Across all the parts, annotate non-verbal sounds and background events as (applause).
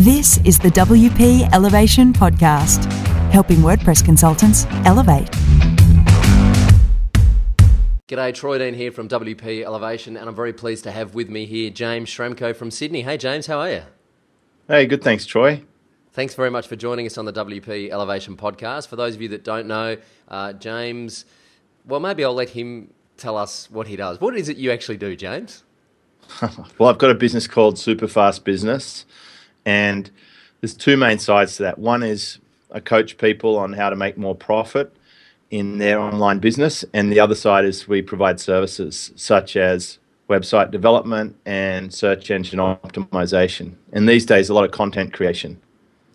This is the WP Elevation Podcast, helping WordPress consultants elevate. G'day, Troy Dean here from WP Elevation, and I'm very pleased to have with me here James Schramko from Sydney. Hey, James, how are you? Hey, good, thanks, Troy. Thanks very much for joining us on the WP Elevation podcast. For those of you that don't know, uh, James, well, maybe I'll let him tell us what he does. What is it you actually do, James? (laughs) well, I've got a business called Superfast Business, and there's two main sides to that. One is I coach people on how to make more profit in their online business, and the other side is we provide services such as website development and search engine optimization. And these days, a lot of content creation.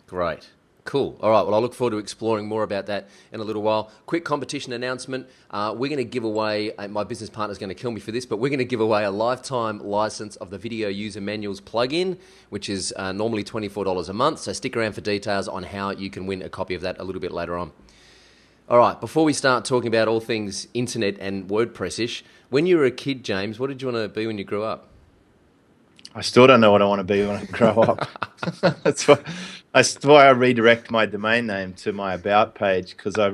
Great. Cool. All right. Well, I look forward to exploring more about that in a little while. Quick competition announcement. Uh, we're going to give away, uh, my business partner's going to kill me for this, but we're going to give away a lifetime license of the Video User Manuals plugin, which is uh, normally $24 a month. So stick around for details on how you can win a copy of that a little bit later on. All right. Before we start talking about all things internet and WordPress ish, when you were a kid, James, what did you want to be when you grew up? I still don't know what I want to be when I grow up. (laughs) that's why that's why I redirect my domain name to my about page because I,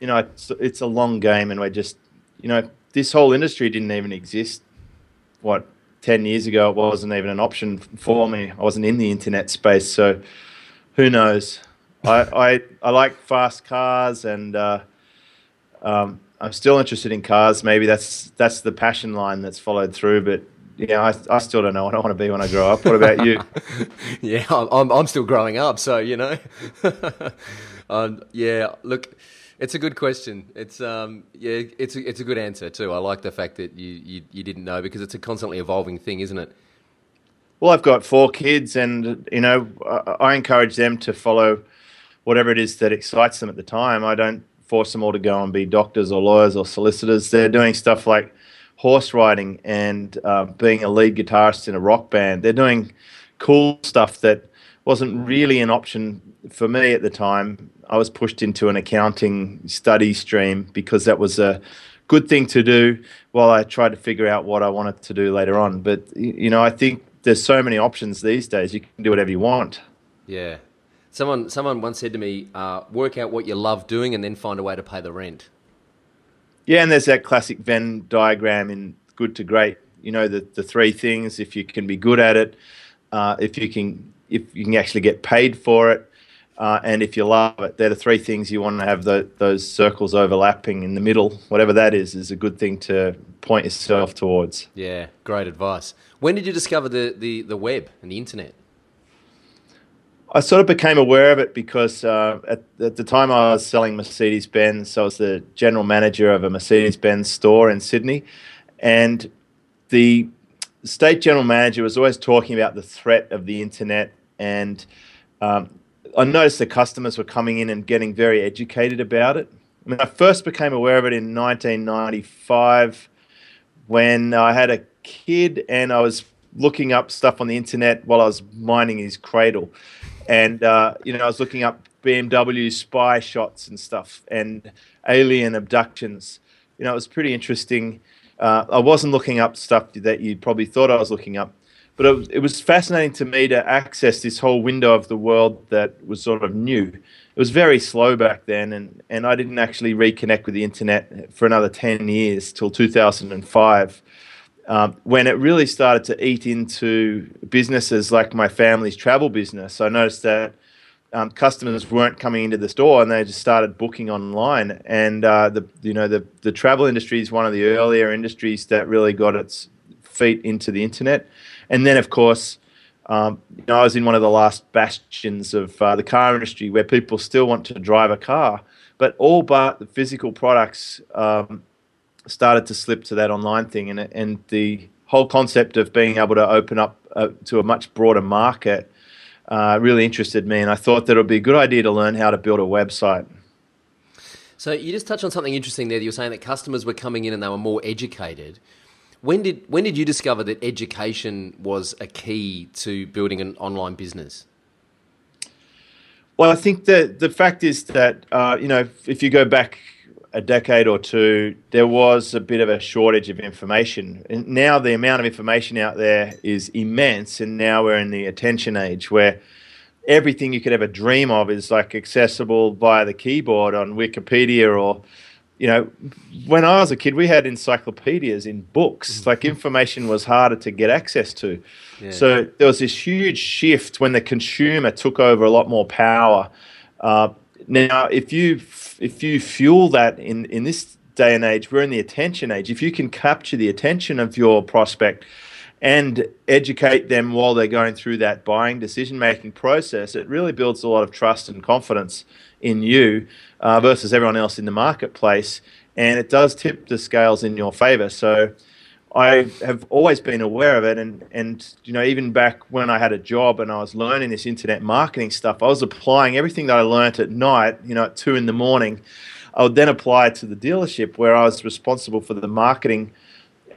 you know, it's, it's a long game, and we're just, you know, this whole industry didn't even exist. What ten years ago, it wasn't even an option for me. I wasn't in the internet space, so who knows? I I, I like fast cars, and uh, um, I'm still interested in cars. Maybe that's that's the passion line that's followed through, but yeah, I, I still don't know what I want to be when I grow up. What about you? (laughs) yeah, I'm, I'm still growing up, so you know. (laughs) um, yeah, look, it's a good question. It's um, yeah, it's a, it's a good answer too. I like the fact that you, you you didn't know because it's a constantly evolving thing, isn't it? Well, I've got four kids, and you know, I, I encourage them to follow whatever it is that excites them at the time. I don't force them all to go and be doctors or lawyers or solicitors. They're doing stuff like horse riding and uh, being a lead guitarist in a rock band. They're doing cool stuff that wasn't really an option for me at the time. I was pushed into an accounting study stream because that was a good thing to do while I tried to figure out what I wanted to do later on. But, you know, I think there's so many options these days. You can do whatever you want. Yeah. Someone, someone once said to me, uh, work out what you love doing and then find a way to pay the rent. Yeah, and there's that classic Venn diagram in good to great. You know the the three things. If you can be good at it, uh, if you can if you can actually get paid for it, uh, and if you love it, they're the three things you want to have the, those circles overlapping in the middle. Whatever that is, is a good thing to point yourself towards. Yeah, great advice. When did you discover the, the, the web and the internet? I sort of became aware of it because uh, at, at, the time I was selling Mercedes Benz. So I was the general manager of a Mercedes Benz store in Sydney. And the state general manager was always talking about the threat of the internet. And um, I noticed the customers were coming in and getting very educated about it. I mean, I first became aware of it in 1995 when I had a kid and I was looking up stuff on the internet while I was mining his cradle and uh, you know I was looking up BMW spy shots and stuff and alien abductions. You know, it was pretty interesting. Uh, I wasn't looking up stuff that you probably thought I was looking up, but it was, it was fascinating to me to access this whole window of the world that was sort of new. It was very slow back then, and, and I didn't actually reconnect with the internet for another 10 years till 2005 um, when it really started to eat into businesses like my family's travel business, I noticed that um, customers weren't coming into the store and they just started booking online. And uh, the you know the the travel industry is one of the earlier industries that really got its feet into the internet. And then of course, um, you know, I was in one of the last bastions of uh, the car industry where people still want to drive a car, but all but the physical products um, started to slip to that online thing, and and the whole concept of being able to open up uh, to a much broader market uh, really interested me, and I thought that it would be a good idea to learn how to build a website. So you just touched on something interesting there. You were saying that customers were coming in and they were more educated. When did when did you discover that education was a key to building an online business? Well, I think that the fact is that uh, you know if you go back a decade or two, there was a bit of a shortage of information. And now the amount of information out there is immense, and now we're in the attention age where everything you could ever dream of is like accessible via the keyboard on Wikipedia or you know, when I was a kid, we had encyclopedias in books. Mm-hmm. Like information was harder to get access to. Yeah. So there was this huge shift when the consumer took over a lot more power. Uh, now, if you if you fuel that in in this day and age, we're in the attention age. If you can capture the attention of your prospect and educate them while they're going through that buying decision making process, it really builds a lot of trust and confidence in you uh, versus everyone else in the marketplace. And it does tip the scales in your favor. So I have always been aware of it. And, and, you know, even back when I had a job and I was learning this internet marketing stuff, I was applying everything that I learned at night, you know, at two in the morning. I would then apply it to the dealership where I was responsible for the marketing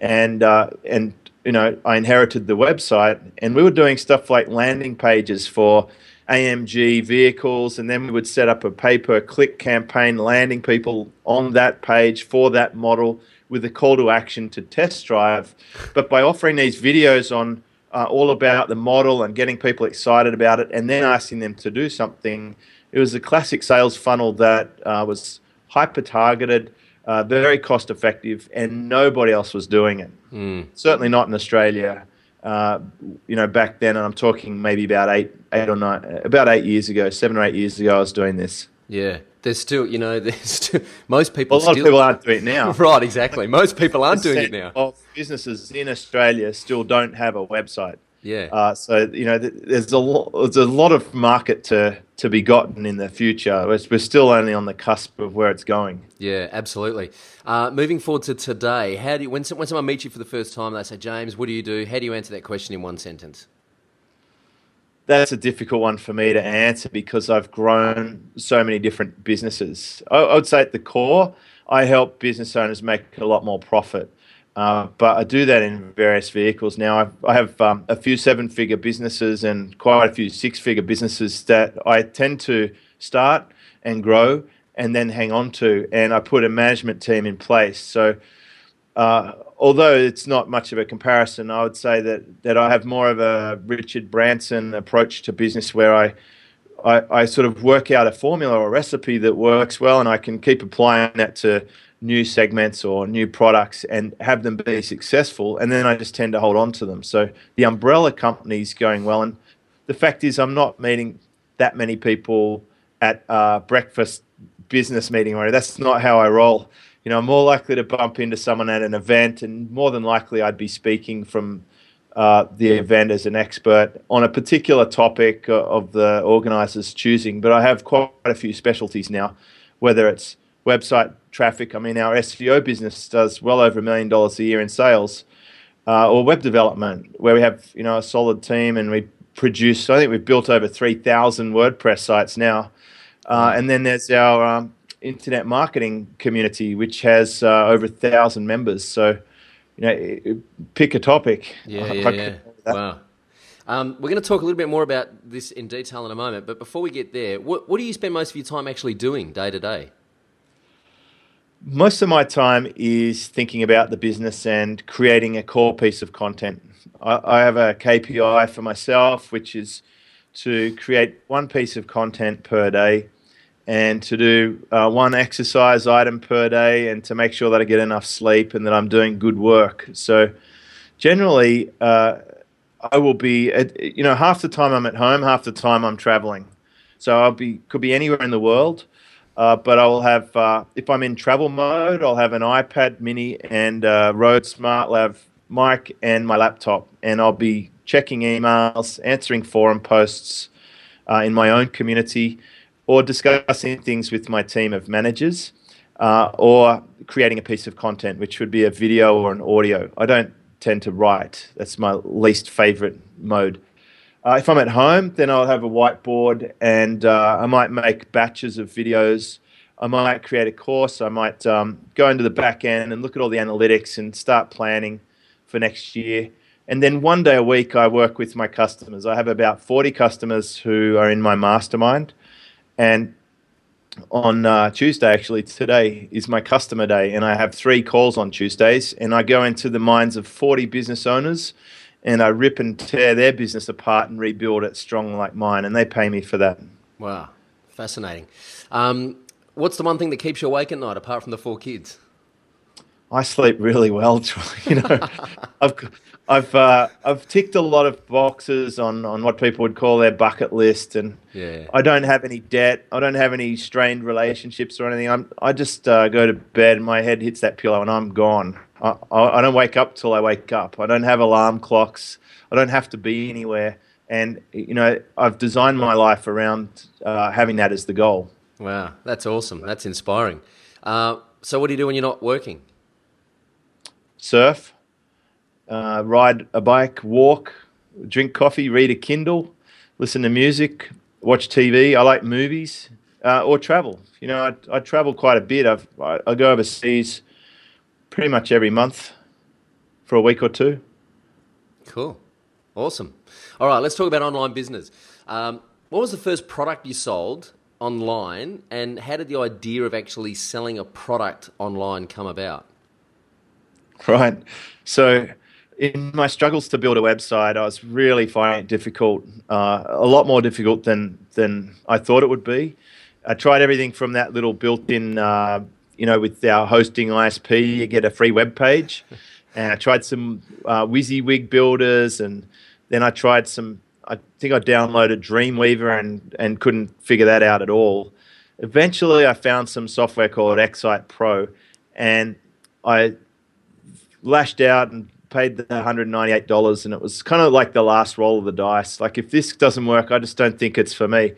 and, uh, and, you know, I inherited the website and we were doing stuff like landing pages for AMG vehicles, and then we would set up a pay per click campaign, landing people on that page for that model with a call to action to test drive. But by offering these videos on uh, all about the model and getting people excited about it, and then asking them to do something, it was a classic sales funnel that uh, was hyper targeted. Uh, very cost effective, and nobody else was doing it. Mm. Certainly not in Australia. Uh, you know, back then, and I'm talking maybe about eight, eight or nine, about eight years ago, seven or eight years ago, I was doing this. Yeah, there's still, you know, (laughs) there's still, most people. Well, a lot still, of people aren't doing it now. (laughs) right, exactly. Most people aren't doing it now. Of businesses in Australia still don't have a website. Yeah. Uh, so you know, there's a lot, there's a lot of market to to be gotten in the future. We're, we're still only on the cusp of where it's going. Yeah, absolutely. Uh, moving forward to today, how do you, when when someone meets you for the first time, they say, James, what do you do? How do you answer that question in one sentence? That's a difficult one for me to answer because I've grown so many different businesses. I, I would say at the core, I help business owners make a lot more profit. Uh, but I do that in various vehicles now. I've, I have um, a few seven figure businesses and quite a few six figure businesses that I tend to start and grow and then hang on to. And I put a management team in place. So, uh, although it's not much of a comparison, I would say that, that I have more of a Richard Branson approach to business where I, I, I sort of work out a formula or a recipe that works well and I can keep applying that to new segments or new products and have them be successful. And then I just tend to hold on to them. So the umbrella company's going well. And the fact is, I'm not meeting that many people at uh, breakfast business meeting. That's not how I roll. You know, I'm more likely to bump into someone at an event, and more than likely, I'd be speaking from uh, the event as an expert on a particular topic of the organizer's choosing. But I have quite a few specialties now, whether it's website traffic. I mean, our SEO business does well over a million dollars a year in sales, uh, or web development, where we have you know a solid team and we produce. I think we've built over three thousand WordPress sites now, uh, and then there's our um, internet marketing community, which has uh, over a thousand members. So, you know, pick a topic. Yeah, yeah, yeah. Wow. Um, we're going to talk a little bit more about this in detail in a moment, but before we get there, what, what do you spend most of your time actually doing day to day? most of my time is thinking about the business and creating a core piece of content. I, I, have a KPI for myself, which is to create one piece of content per day and to do uh, one exercise item per day and to make sure that I get enough sleep and that I'm doing good work. So, generally, uh, I will be, at, you know, half the time I'm at home, half the time I'm traveling. So I'll be could be anywhere in the world. Uh, but I will have, uh, if I'm in travel mode, I'll have an iPad mini and uh, Rode SmartLav mic and my laptop. And I'll be checking emails, answering forum posts uh, in my own community, or discussing things with my team of managers, uh, or creating a piece of content, which would be a video or an audio. I don't tend to write, that's my least favorite mode. Uh, if I'm at home, then I'll have a whiteboard and uh, I might make batches of videos. I might create a course. I might um, go into the back end and look at all the analytics and start planning for next year. And then one day a week, I work with my customers. I have about 40 customers who are in my mastermind. And on uh, Tuesday, actually, today is my customer day. And I have three calls on Tuesdays. And I go into the minds of 40 business owners and I rip and tear their business apart and rebuild it strong like mine, and they pay me for that. Wow, fascinating. Um, what's the one thing that keeps you awake at night, apart from the four kids? I sleep really well. (laughs) You know, I've I've uh, I've ticked a lot of boxes on, on what people would call their bucket list, and yeah. I don't have any debt. I don't have any strained relationships or anything. I'm I just uh, go to bed, my head hits that pillow, and I'm gone. I, I, I don't wake up till I wake up. I don't have alarm clocks. I don't have to be anywhere, and you know I've designed my life around uh, having that as the goal. Wow, that's awesome. That's inspiring. Uh, so, what do you do when you're not working? Surf uh, ride a bike, walk, drink coffee, read a Kindle, listen to music, watch TV. I like movies uh, or travel. You know, I, I travel quite a bit. I've, I, I go overseas pretty much every month for a week or two. Cool. Awesome. All right, let's talk about online business. Um, what was the first product you sold online, and how did the idea of actually selling a product online come about? (laughs) Right. So, in my struggles to build a website, I was really finding it difficult, uh, a lot more difficult than than I thought it would be. I tried everything from that little built-in, uh, you know, with our hosting ISP, you get a free web page, (laughs) and I tried some uh, WYSIWYG builders, and then I tried some. I think I downloaded Dreamweaver and and couldn't figure that out at all. Eventually, I found some software called XSitePro, and I lashed out and paid the $198 and it was kind of like the last roll of the dice. Like if this doesn't work, I just don't think it's for me.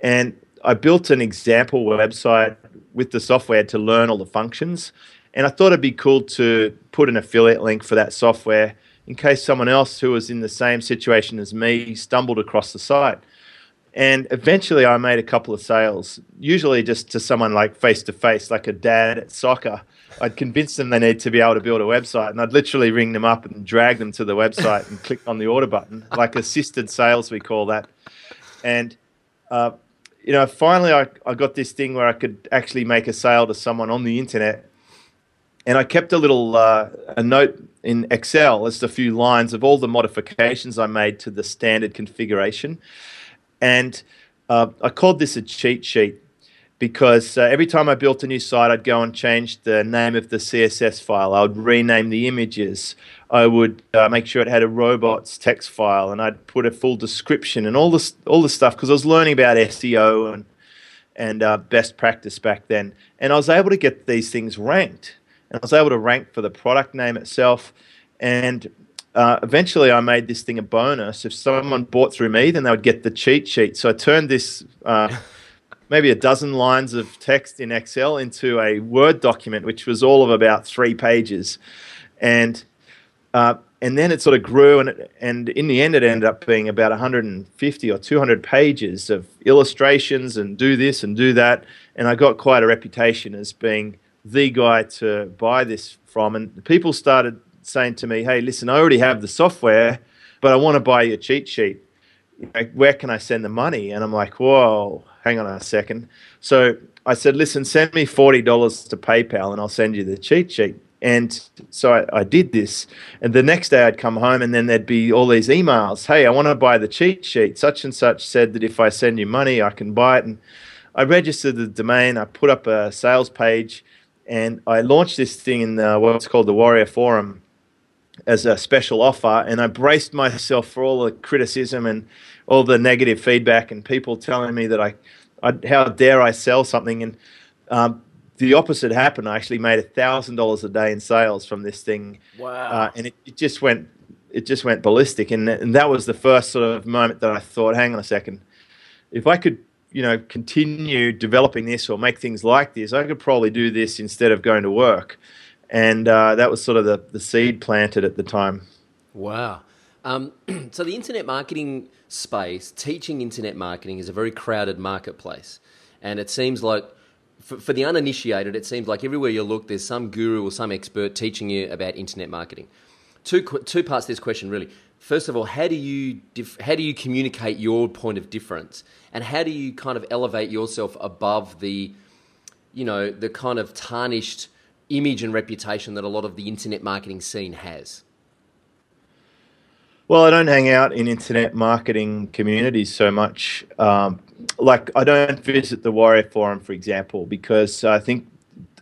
And I built an example website with the software to learn all the functions. And I thought it'd be cool to put an affiliate link for that software in case someone else who was in the same situation as me stumbled across the site. And eventually I made a couple of sales, usually just to someone like face to face, like a dad at soccer I'd convince them they need to be able to build a website, and I'd literally ring them up and drag them to the website and click on the order button, like assisted sales, we call that. And uh, you know, finally, I, I got this thing where I could actually make a sale to someone on the internet, and I kept a little uh, a note in Excel, just a few lines of all the modifications I made to the standard configuration, and uh, I called this a cheat sheet because uh, every time I built a new site, I'd go and change the name of the CSS file. I would rename the images. I would uh, make sure it had a robots text file, and I'd put a full description and all this all the stuff because I was learning about SEO and and uh, best practice back then. And I was able to get these things ranked, and I was able to rank for the product name itself. And uh, eventually, I made this thing a bonus. If someone bought through me, then they would get the cheat sheet. So I turned this uh, (laughs) maybe a dozen lines of text in Excel into a Word document, which was all of about three pages, and uh, and then it sort of grew, and it, and in the end, it ended up being about 150 or 200 pages of illustrations and do this and do that, and I got quite a reputation as being the guy to buy this from, and people started saying to me, "Hey, listen, I already have the software, but I want to buy your cheat sheet." Where can I send the money? And I'm like, whoa, hang on a second. So I said, listen, send me $40 to PayPal and I'll send you the cheat sheet. And so I, I, did this. And the next day I'd come home and then there'd be all these emails. Hey, I want to buy the cheat sheet. Such and such said that if I send you money, I can buy it. And I registered the domain. I put up a sales page and I launched this thing in the, what's called the Warrior Forum as a special offer, and I braced myself for all the criticism and all the negative feedback and people telling me that I, I how dare I sell something, and um, the opposite happened. I actually made a thousand dollars a day in sales from this thing. Wow! Uh, and it, it just went it just went ballistic, and and that was the first sort of moment that I thought, hang on a second, if I could you know continue developing this or make things like this, I could probably do this instead of going to work and uh, that was sort of the, the seed planted at the time. Wow. Um, (clears throat) so the internet marketing space, teaching internet marketing is a very crowded marketplace, and it seems like for, for, the uninitiated, it seems like everywhere you look, there's some guru or some expert teaching you about internet marketing. Two two parts to this question, really. First of all, how do you dif- how do you communicate your point of difference, and how do you kind of elevate yourself above the, you know, the kind of tarnished image and reputation that a lot of the internet marketing scene has? Well, I don't hang out in internet marketing communities so much. Um, like, I don't visit the Warrior Forum, for example, because I think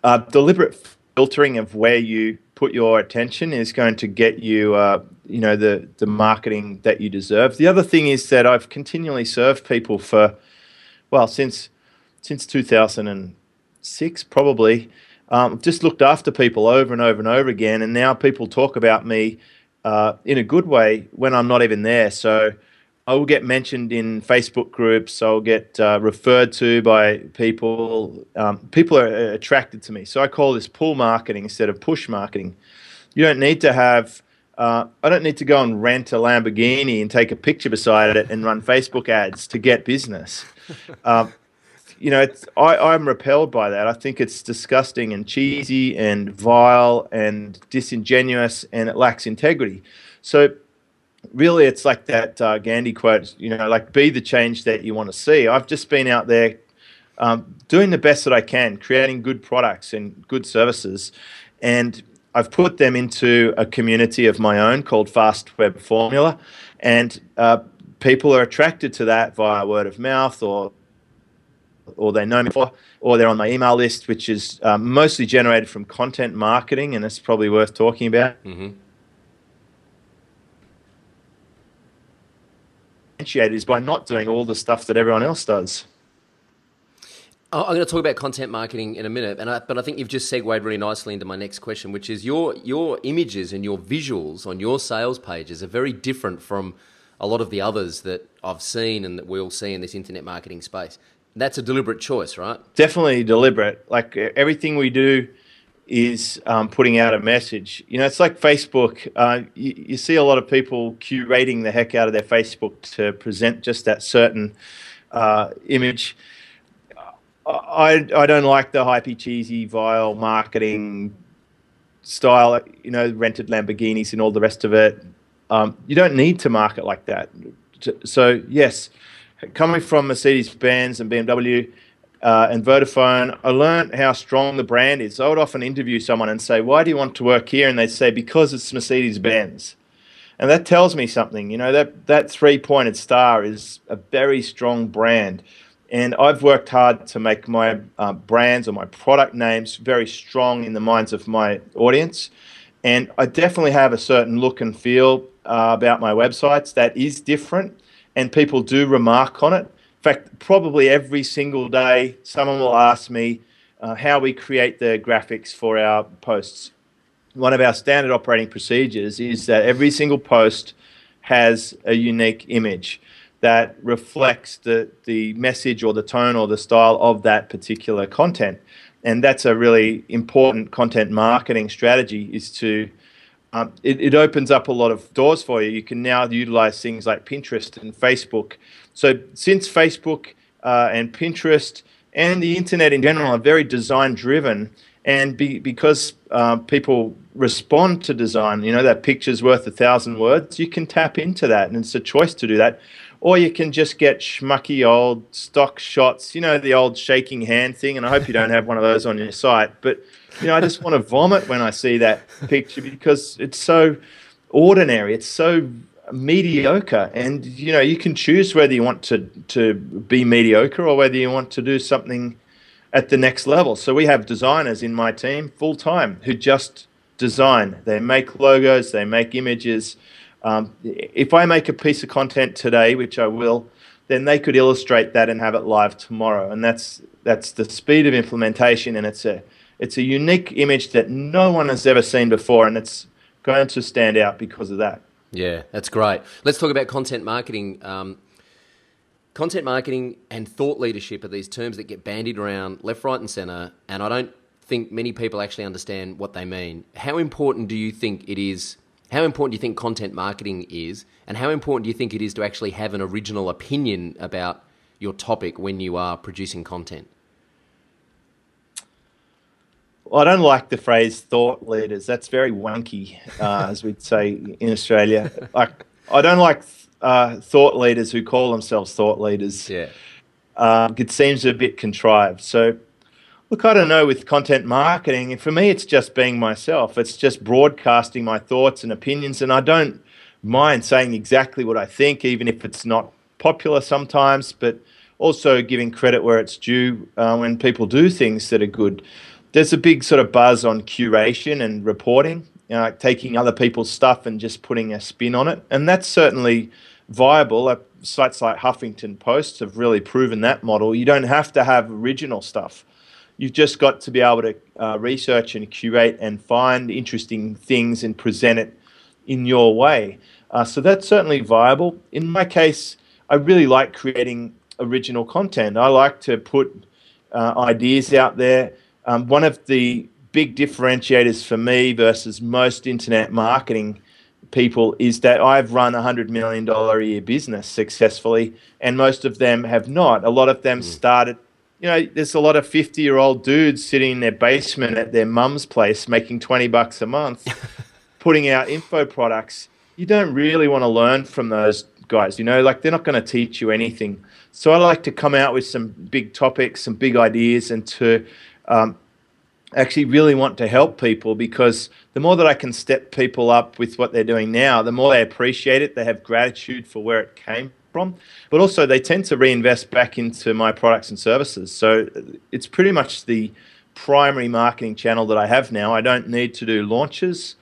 uh, deliberate filtering of where you put your attention is going to get you, uh, you know, the the marketing that you deserve. The other thing is that I've continually served people for, well, since since 2006 probably. Um, just looked after people over and over and over again, and now people talk about me uh, in a good way when I'm not even there. So I will get mentioned in Facebook groups. I'll get uh, referred to by people. Um, people are attracted to me. So I call this pull marketing instead of push marketing. You don't need to have. Uh, I don't need to go and rent a Lamborghini and take a picture beside it and run Facebook ads to get business. (laughs) Um, you know, I, I'm repelled by that. I think it's disgusting and cheesy and vile and disingenuous and it lacks integrity. So really it's like that uh, Gandhi quote, you know, like be the change that you want to see. I've just been out there um, doing the best that I can, creating good products and good services. And I've put them into a community of my own called Fast Web Formula. And uh, people are attracted to that via word of mouth or or they know me for, or they're on my email list, which is um, mostly generated from content marketing, and it's probably worth talking about. Mm-hmm. is by not doing all the stuff that everyone else does. I'm going to talk about content marketing in a minute, and I, but I think you've just segued really nicely into my next question, which is your your images and your visuals on your sales pages are very different from a lot of the others that I've seen and that we all see in this internet marketing space. That's a deliberate choice, right? Definitely deliberate. Like everything we do is um, putting out a message. You know, it's like Facebook. Uh, you, you, see a lot of people curating the heck out of their Facebook to present just that certain uh, image. I, I don't like the hypey, cheesy, vile marketing style, you know, rented Lamborghinis and all the rest of it. Um, you don't need to market like that. So, yes, coming from Mercedes Benz and BMW uh, and Vodafone, I learned how strong the brand is. I would often interview someone and say, Why do you want to work here? And they'd say, Because it's Mercedes Benz. And that tells me something. You know, that, that three pointed star is a very strong brand. And I've worked hard to make my uh, brands or my product names very strong in the minds of my audience. And I definitely have a certain look and feel uh, about my websites that is different and people do remark on it. In fact, probably every single day, someone will ask me uh, how we create the graphics for our posts. One of our standard operating procedures is that every single post has a unique image that reflects the, the message or the tone or the style of that particular content. And that's a really important content marketing strategy is to um, it, it, opens up a lot of doors for you. You can now utilize things like Pinterest and Facebook. So, since Facebook uh, and Pinterest and the internet in general are very design driven, and be, because uh, people respond to design, you know, that picture's worth a thousand words, you can tap into that, and it's a choice to do that. Or you can just get schmucky old stock shots, you know, the old shaking hand thing. And I hope you don't have one of those on your site. But you know, I just want to vomit when I see that picture because it's so ordinary. It's so mediocre, and you know, you can choose whether you want to to be mediocre or whether you want to do something at the next level. So we have designers in my team full time who just design. They make logos, they make images. Um, if I make a piece of content today, which I will, then they could illustrate that and have it live tomorrow. And that's that's the speed of implementation, and it's a it's a unique image that no one has ever seen before, and it's going to stand out because of that. Yeah, that's great. Let's talk about content marketing. Um, content marketing and thought leadership are these terms that get bandied around left, right, and centre, and I don't think many people actually understand what they mean. How important do you think it is? How important do you think content marketing is, and how important do you think it is to actually have an original opinion about your topic when you are producing content? Well, I don't like the phrase thought leaders. That's very wanky, uh, as we'd say in Australia. Like, I don't like uh, thought leaders who call themselves thought leaders. Yeah. Uh, it seems a bit contrived. So, look, I don't know with content marketing. For me, it's just being myself. It's just broadcasting my thoughts and opinions, and I don't mind saying exactly what I think, even if it's not popular sometimes, but also giving credit where it's due uh, when people do things that are good. There's a big sort of buzz on curation and reporting, you know, taking other people's stuff and just putting a spin on it. And that's certainly viable. Uh, sites like Huffington Post have really proven that model. You don't have to have original stuff. You've just got to be able to uh, research and curate and find interesting things and present it in your way. Uh, so that's certainly viable. In my case, I really like creating original content. I like to put uh, ideas out there. Um, one of the big differentiators for me versus most internet marketing people is that I've run a $100 million a year business successfully, and most of them have not. A lot of them mm. started, you know, there's a lot of 50 year old dudes sitting in their basement at their mum's place making 20 bucks a month, (laughs) putting out info products. You don't really want to learn from those guys, you know, like they're not going to teach you anything. So I like to come out with some big topics, some big ideas, and to um, actually really want to help people because the more that I can step people up with what they're doing now, the more they appreciate it. They have gratitude for where it came from, but also they tend to reinvest back into my products and services. So it's pretty much the primary marketing channel that I have now. I don't need to do launches.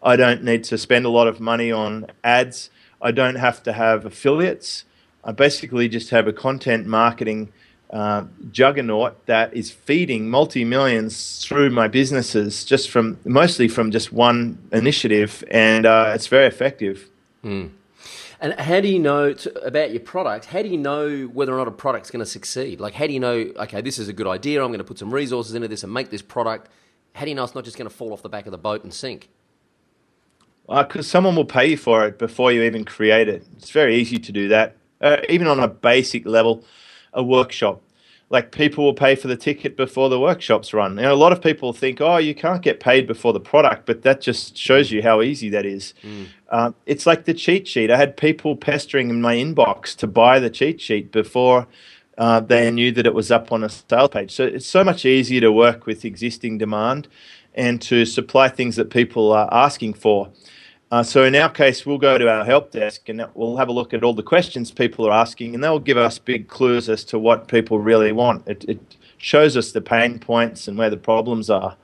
I don't need to spend a lot of money on ads. I don't have to have affiliates. I basically just have a content marketing uh, juggernaut that is feeding multi millions through my businesses just from mostly from just one initiative, and uh, it's very effective. Mm. And how do you know to, about your product? How do you know whether or not a product's going to succeed? Like, how do you know, okay, this is a good idea, I'm going to put some resources into this and make this product? How do you know it's not just going to fall off the back of the boat and sink? Because someone will pay you for it before you even create it. It's very easy to do that. Uh, even on a basic level, a workshop. Like people will pay for the ticket before the workshops run. You know, a lot of people think, oh, you can't get paid before the product, but that just shows you how easy that is. Mm. Uh, it's like the cheat sheet. I had people pestering in my inbox to buy the cheat sheet before uh, they knew that it was up on a sales page. So it's so much easier to work with existing demand and to supply things that people are asking for. Uh, so in our case, we'll go to our help desk and we'll have a look at all the questions people are asking, and they'll give us big clues as to what people really want. It, it shows us the pain points and where the problems are.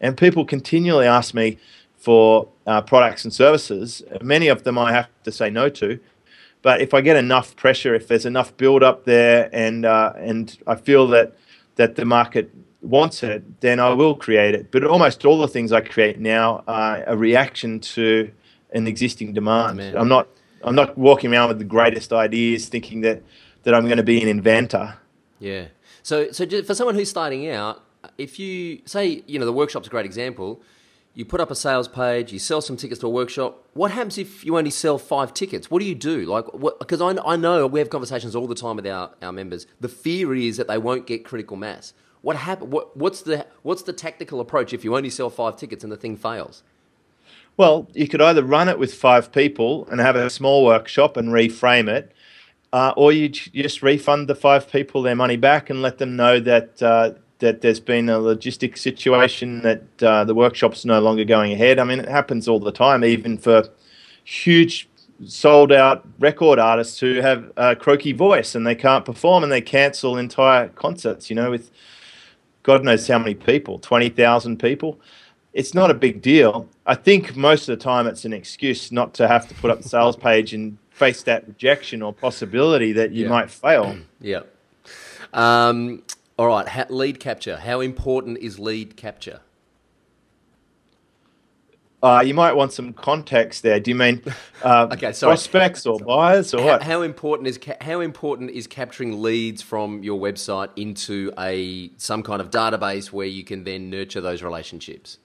And people continually ask me for uh, products and services. Many of them I have to say no to. But if I get enough pressure, if there's enough build up there, and uh, and I feel that that the market wants it, then I will create it. But almost all the things I create now are a reaction to an existing demand. Oh, I'm not I'm not walking around with the greatest ideas, thinking that that I'm going to be an inventor. Yeah. So so for someone who's starting out, if you say you know the workshop's a great example. You put up a sales page, you sell some tickets to a workshop. What happens if you only sell five tickets? What do you do? Like, because I, I know we have conversations all the time with our, our members. The fear is that they won't get critical mass. What happen? What, what's the what's the tactical approach if you only sell five tickets and the thing fails? Well, you could either run it with five people and have a small workshop and reframe it, uh, or you just refund the five people their money back and let them know that uh, that there's been a logistic situation that uh, the workshop's no longer going ahead. I mean, it happens all the time, even for huge sold out record artists who have a croaky voice and they can't perform and they cancel entire concerts. You know, with God knows how many people, twenty thousand people it's not a big deal. I think most of the time it's an excuse not to have to put up the sales page and face that rejection or possibility that you yeah. might fail. (clears throat) yeah. Um, all right. Ha- lead capture. How important is lead capture? Uh, you might want some context there. Do you mean (laughs) uh, okay, sorry. prospects or buyers or how, what? How important is ca- how important is capturing leads from your website into a some kind of database where you can then nurture those relationships?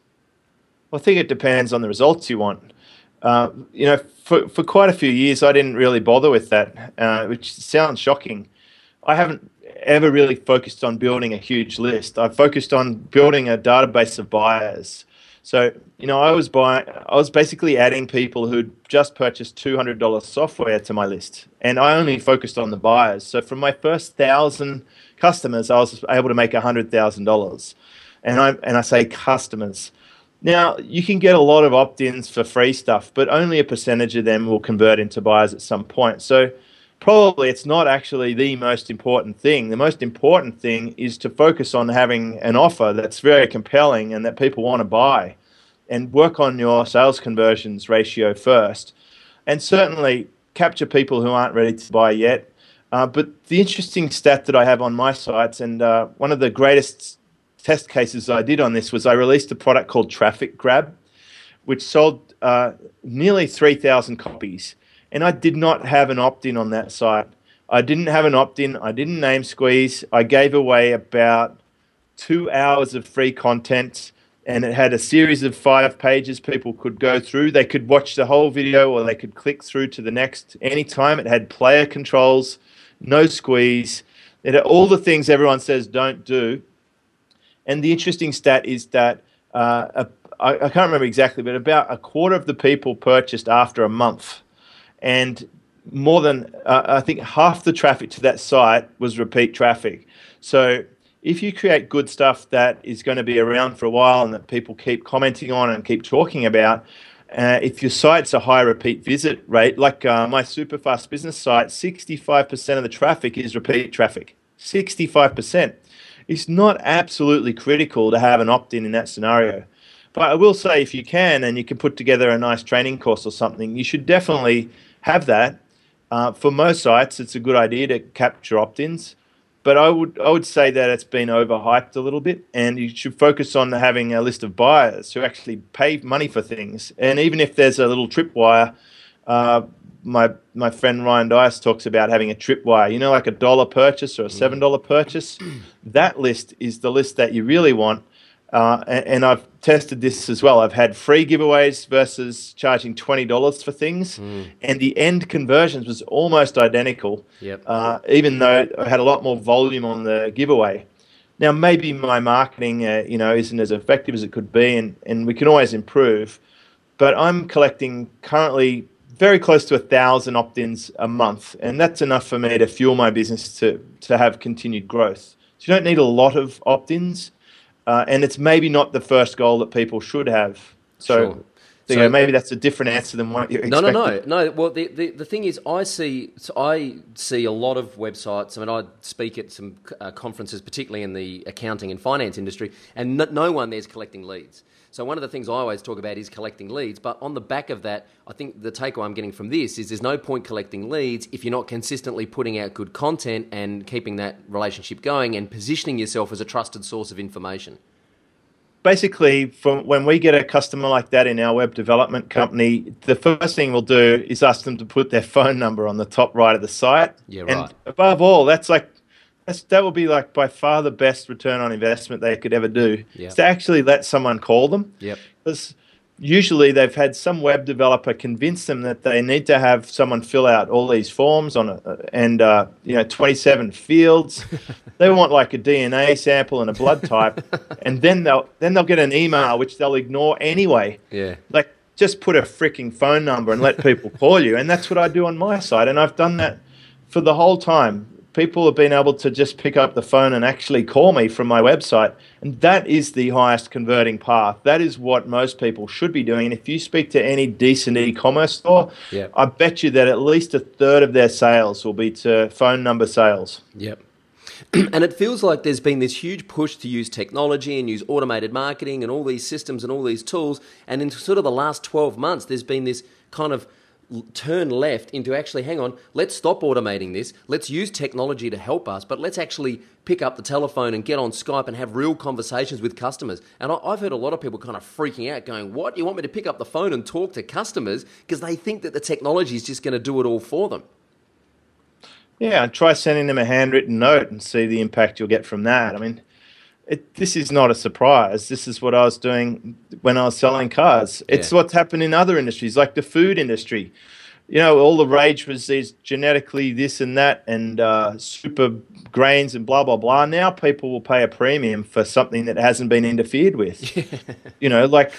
I think it depends on the results you want. Uh, you know, for, for quite a few years, I didn't really bother with that, uh, which sounds shocking. I haven't ever really focused on building a huge list. I focused on building a database of buyers. So, you know, I was buying, I was basically adding people who'd just purchased $200 software to my list. And I only focused on the buyers. So from my first thousand customers, I was able to make $100,000. And I, and I say customers Now, you can get a lot of opt ins for free stuff, but only a percentage of them will convert into buyers at some point. So, probably it's not actually the most important thing. The most important thing is to focus on having an offer that's very compelling and that people want to buy and work on your sales conversions ratio first. And certainly capture people who aren't ready to buy yet. Uh, but the interesting stat that I have on my sites, and uh, one of the greatest test cases I did on this was I released a product called Traffic Grab, which sold uh, nearly 3,000 copies. And I did not have an opt in on that site. I didn't have an opt in. I didn't name squeeze. I gave away about two hours of free content and it had a series of five pages people could go through. They could watch the whole video or they could click through to the next anytime. It had player controls, no squeeze. It had all the things everyone says don't do. And the interesting stat is that uh, a, I, I can't remember exactly, but about a quarter of the people purchased after a month. And more than, uh, I think, half the traffic to that site was repeat traffic. So if you create good stuff that is going to be around for a while and that people keep commenting on and keep talking about, uh, if your site's a high repeat visit rate, like uh, my super fast business site, 65% of the traffic is repeat traffic. 65%. It's not absolutely critical to have an opt in in that scenario. But I will say, if you can and you can put together a nice training course or something, you should definitely have that. Uh, for most sites, it's a good idea to capture opt ins but I would I would say that it's been overhyped a little bit, and you should focus on having a list of buyers who actually pay money for things. And even if there's a little tripwire, uh, my my friend Ryan Deiss talks about having a tripwire. You know, like a dollar purchase or a seven dollar purchase. That list is the list that you really want uh, and, and, I've tested this as well. I've had free giveaways versus charging twenty dollars for things, mm. and the end conversions was almost identical. Yep. Uh, even though I had a lot more volume on the giveaway. Now maybe my marketing, uh, you know, isn't as effective as it could be, and, and we can always improve. But I'm collecting currently very close to a thousand opt-ins a month, and that's enough for me to fuel my business to to have continued growth. So you don't need a lot of opt-ins uh, and it's maybe not the first goal that people should have. So, sure. so, you know, maybe that's a different answer than what you expected. No, no, no, no. Well, the, the, the thing is, I see so I see a lot of websites. I mean, I speak at some uh, conferences, particularly in the accounting and finance industry, and no, no one there's collecting leads. So one of the things I always talk about is collecting leads. But on the back of that, I think the takeaway I'm getting from this is there's no point collecting leads if you're not consistently putting out good content and keeping that relationship going and positioning yourself as a trusted source of information basically from when we get a customer like that in our web development company the first thing we'll do is ask them to put their phone number on the top right of the site yeah right. and above all that's like that's, that will be like by far the best return on investment they could ever do. Yep. to actually let someone call them. Yep. Because usually they've had some web developer convince them that they need to have someone fill out all these forms on a, and uh, you know 27 fields. (laughs) they want like a DNA sample and a blood type, (laughs) and then they'll then they'll get an email which they'll ignore anyway. Yeah. Like just put a freaking phone number and let people call you, and that's what I do on my side, and I've done that for the whole time people have been able to just pick up the phone and actually call me from my website. And that is the highest converting path. That is what most people should be doing. And if you speak to any decent e commerce store. I bet you that at least a third of their sales will be to phone number sales. Yep. (clears throat) and it feels like there's been this huge push to use technology and use automated marketing and all these systems and all these tools. And in sort of the last 12 months, there's been this kind of turn left into actually, hang on, let's stop automating this. Let's use technology to help us, but let's actually pick up the telephone and get on Skype and have real conversations with customers. And I've heard a lot of people kind of freaking out, going, What? You want me to pick up the phone and talk to customers? Because they think that the technology is just going to do it all for them. Yeah, try sending them a handwritten note and see the impact you'll get from that. I mean, it, this is not a surprise. This is what I was doing when I was selling cars. Yeah. It's what's happened in other industries, like the food industry. You know, all the rage was these genetically this and that and uh, super grains and blah, blah, blah. Now people will pay a premium for something that hasn't been interfered with. (laughs) you know, like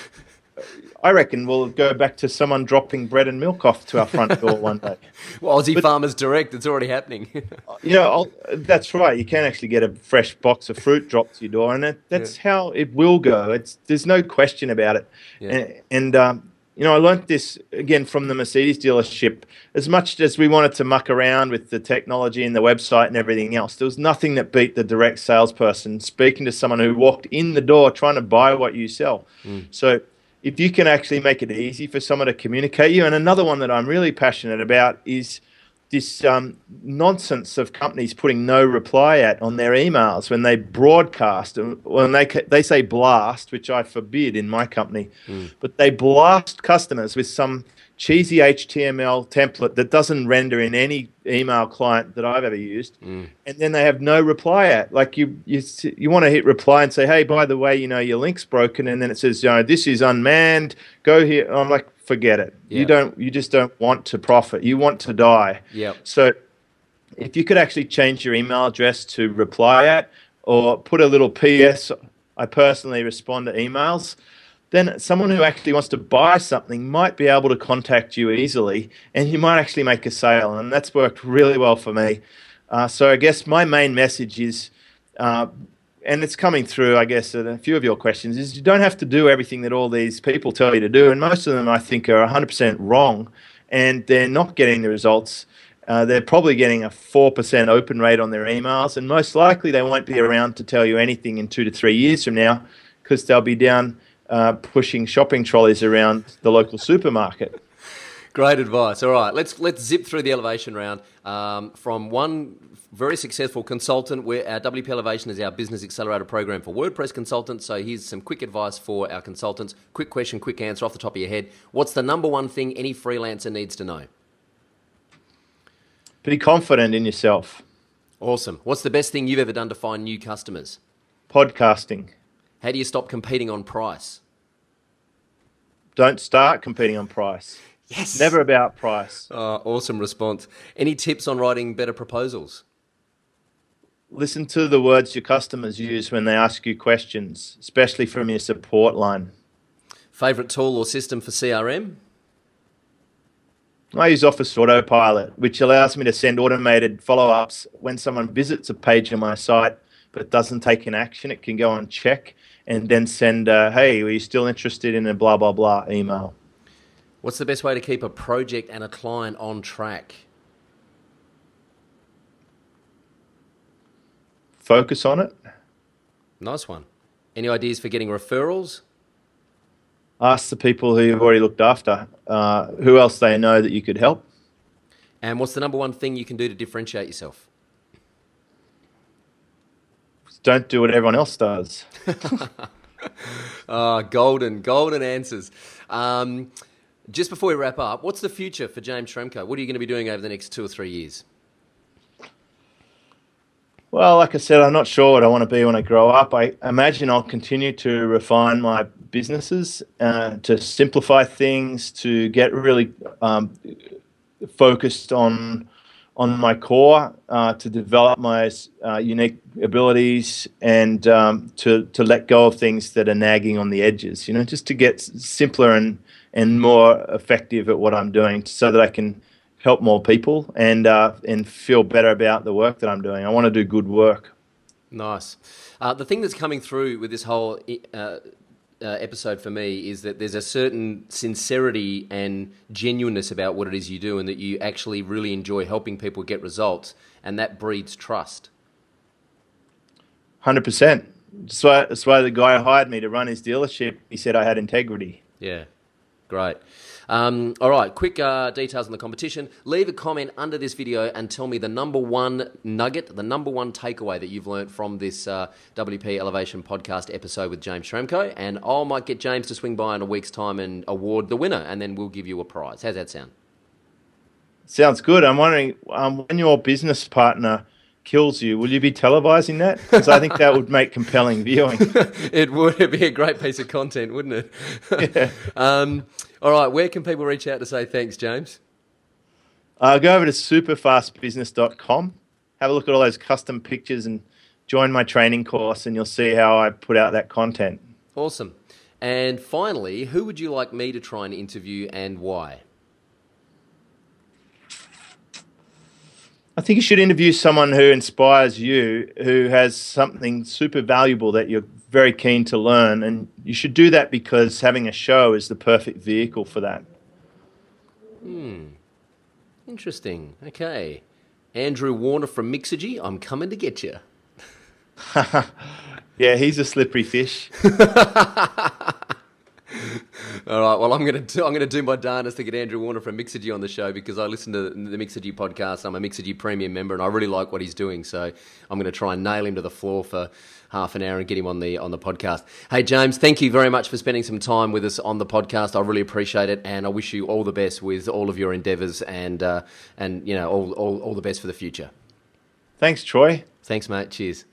I reckon we'll go back to someone dropping bread and milk off to our front door one day. (laughs) well, Aussie but, Farmers Direct, it's already happening. (laughs) you know, I'll, that's right. You can actually get a fresh box of fruit dropped to your door, and that, that's yeah. how it will go. It's there's no question about it. Yeah. And, and um, you know, I learned this again from the Mercedes dealership. As much as we wanted to muck around with the technology and the website and everything else, there was nothing that beat the direct salesperson speaking to someone who walked in the door trying to buy what you sell. Mm. So, if you can actually make it easy for someone to communicate you, and another one that I'm really passionate about is this um, nonsense of companies putting no reply at on their emails when they broadcast when they they say blast, which I forbid in my company, mm. but they blast customers with some cheesy HTML template that doesn't render in any email client that I've ever used, mm. and then they have no reply at. Like you, you, you want to hit reply and say, "Hey, by the way, you know your link's broken," and then it says, "You know, this is unmanned. Go here." I'm like, forget it. You don't. You just don't want to profit. You want to die. Yeah. So, if you could actually change your email address to reply at, or put a little PS, I personally respond to emails then someone who actually wants to buy something might be able to contact you easily and you might actually make a sale. And that's worked really well for me. Uh, so I guess my main message is, uh, and it's coming through, I guess, in a few of your questions, is you don't have to do everything that all these people tell you to do. And most of them, I think, are 100% wrong and they're not getting the results. Uh, they're probably getting a 4% open rate on their emails, and most likely they won't be around to tell you anything in two to three years from now because they'll be down uh, pushing shopping trolleys around the local supermarket. Great advice. All right, let's let's zip through the elevation round um, from one very successful consultant. Where our WP Elevation is our business accelerator program for WordPress consultants. So here's some quick advice for our consultants. Quick question, quick answer off the top of your head. What's the number one thing any freelancer needs to know? Be confident in yourself. Awesome. What's the best thing you've ever done to find new customers? Podcasting. How do you stop competing on price? Don't start competing on price. Yes. Never about price. Uh, awesome response. Any tips on writing better proposals? Listen to the words your customers use when they ask you questions, especially from your support line. Favorite tool or system for CRM? I use Office Autopilot, which allows me to send automated follow ups when someone visits a page on my site but doesn't take an action. It can go on check and then send, uh, hey, are you still interested in a blah, blah, blah email? What's the best way to keep a project and a client on track? Focus on it. Nice one. Any ideas for getting referrals? Ask the people who you've already looked after uh, who else they know that you could help. And what's the number one thing you can do to differentiate yourself? Don't do what everyone else does. oh, (laughs) golden, golden answers. Um, just before we wrap up, what's the future for James Schramko? What are you going to be doing over the next two or three years? Well, like I said, I'm not sure what I want to be when I grow up. I imagine I'll continue to refine my businesses, uh, to simplify things, to get really um, focused on on my core uh, to develop my uh, unique abilities and um, to to let go of things that are nagging on the edges. You know, just to get simpler and and more effective at what I'm doing, so that I can help more people and uh, and feel better about the work that I'm doing. I want to do good work. Nice. Uh, the thing that's coming through with this whole uh, episode for me is that there's a certain sincerity and genuineness about what it is you do, and that you actually really enjoy helping people get results, and that breeds trust. Hundred percent. That's why, that's why the guy hired me to run his dealership. He said I had integrity. Yeah, great. Um, all right, quick uh, details on the competition. Leave a comment under this video and tell me the number one nugget, the number one takeaway that you've learned from this uh, WP Elevation podcast episode with James Schramko. And I might get James to swing by in a week's time and award the winner, and then we'll give you a prize. How's that sound? Sounds good. I'm wondering um, when your business partner kills you, will you be televising that? Because I think that would make compelling viewing. (laughs) it would. It'd be a great piece of content, wouldn't it? (laughs) yeah. (laughs) Um, all right, where can people reach out to say thanks, James? Uh, go over to superfastbusiness.com, have a look at all those custom pictures, and join my training course, and you'll see how I put out that content. Awesome. And finally, who would you like me to try and interview and why? I think you should interview someone who inspires you, who has something super valuable that you're very keen to learn. And you should do that because having a show is the perfect vehicle for that. Hmm. Interesting. Okay. Andrew Warner from Mixergy, I'm coming to get you. (laughs) yeah, he's a slippery fish. (laughs) (laughs) All right. Well, I'm going to do, I'm to do my darndest to get Andrew Warner from Mixergy on the show because I listen to the Mixergy podcast. I'm a Mixergy premium member, and I really like what he's doing. So I'm going to try and nail him to the floor for half an hour and get him on the on the podcast. Hey, James, thank you very much for spending some time with us on the podcast. I really appreciate it, and I wish you all the best with all of your endeavours and uh, and you know all, all all the best for the future. Thanks, Troy. Thanks, mate. Cheers.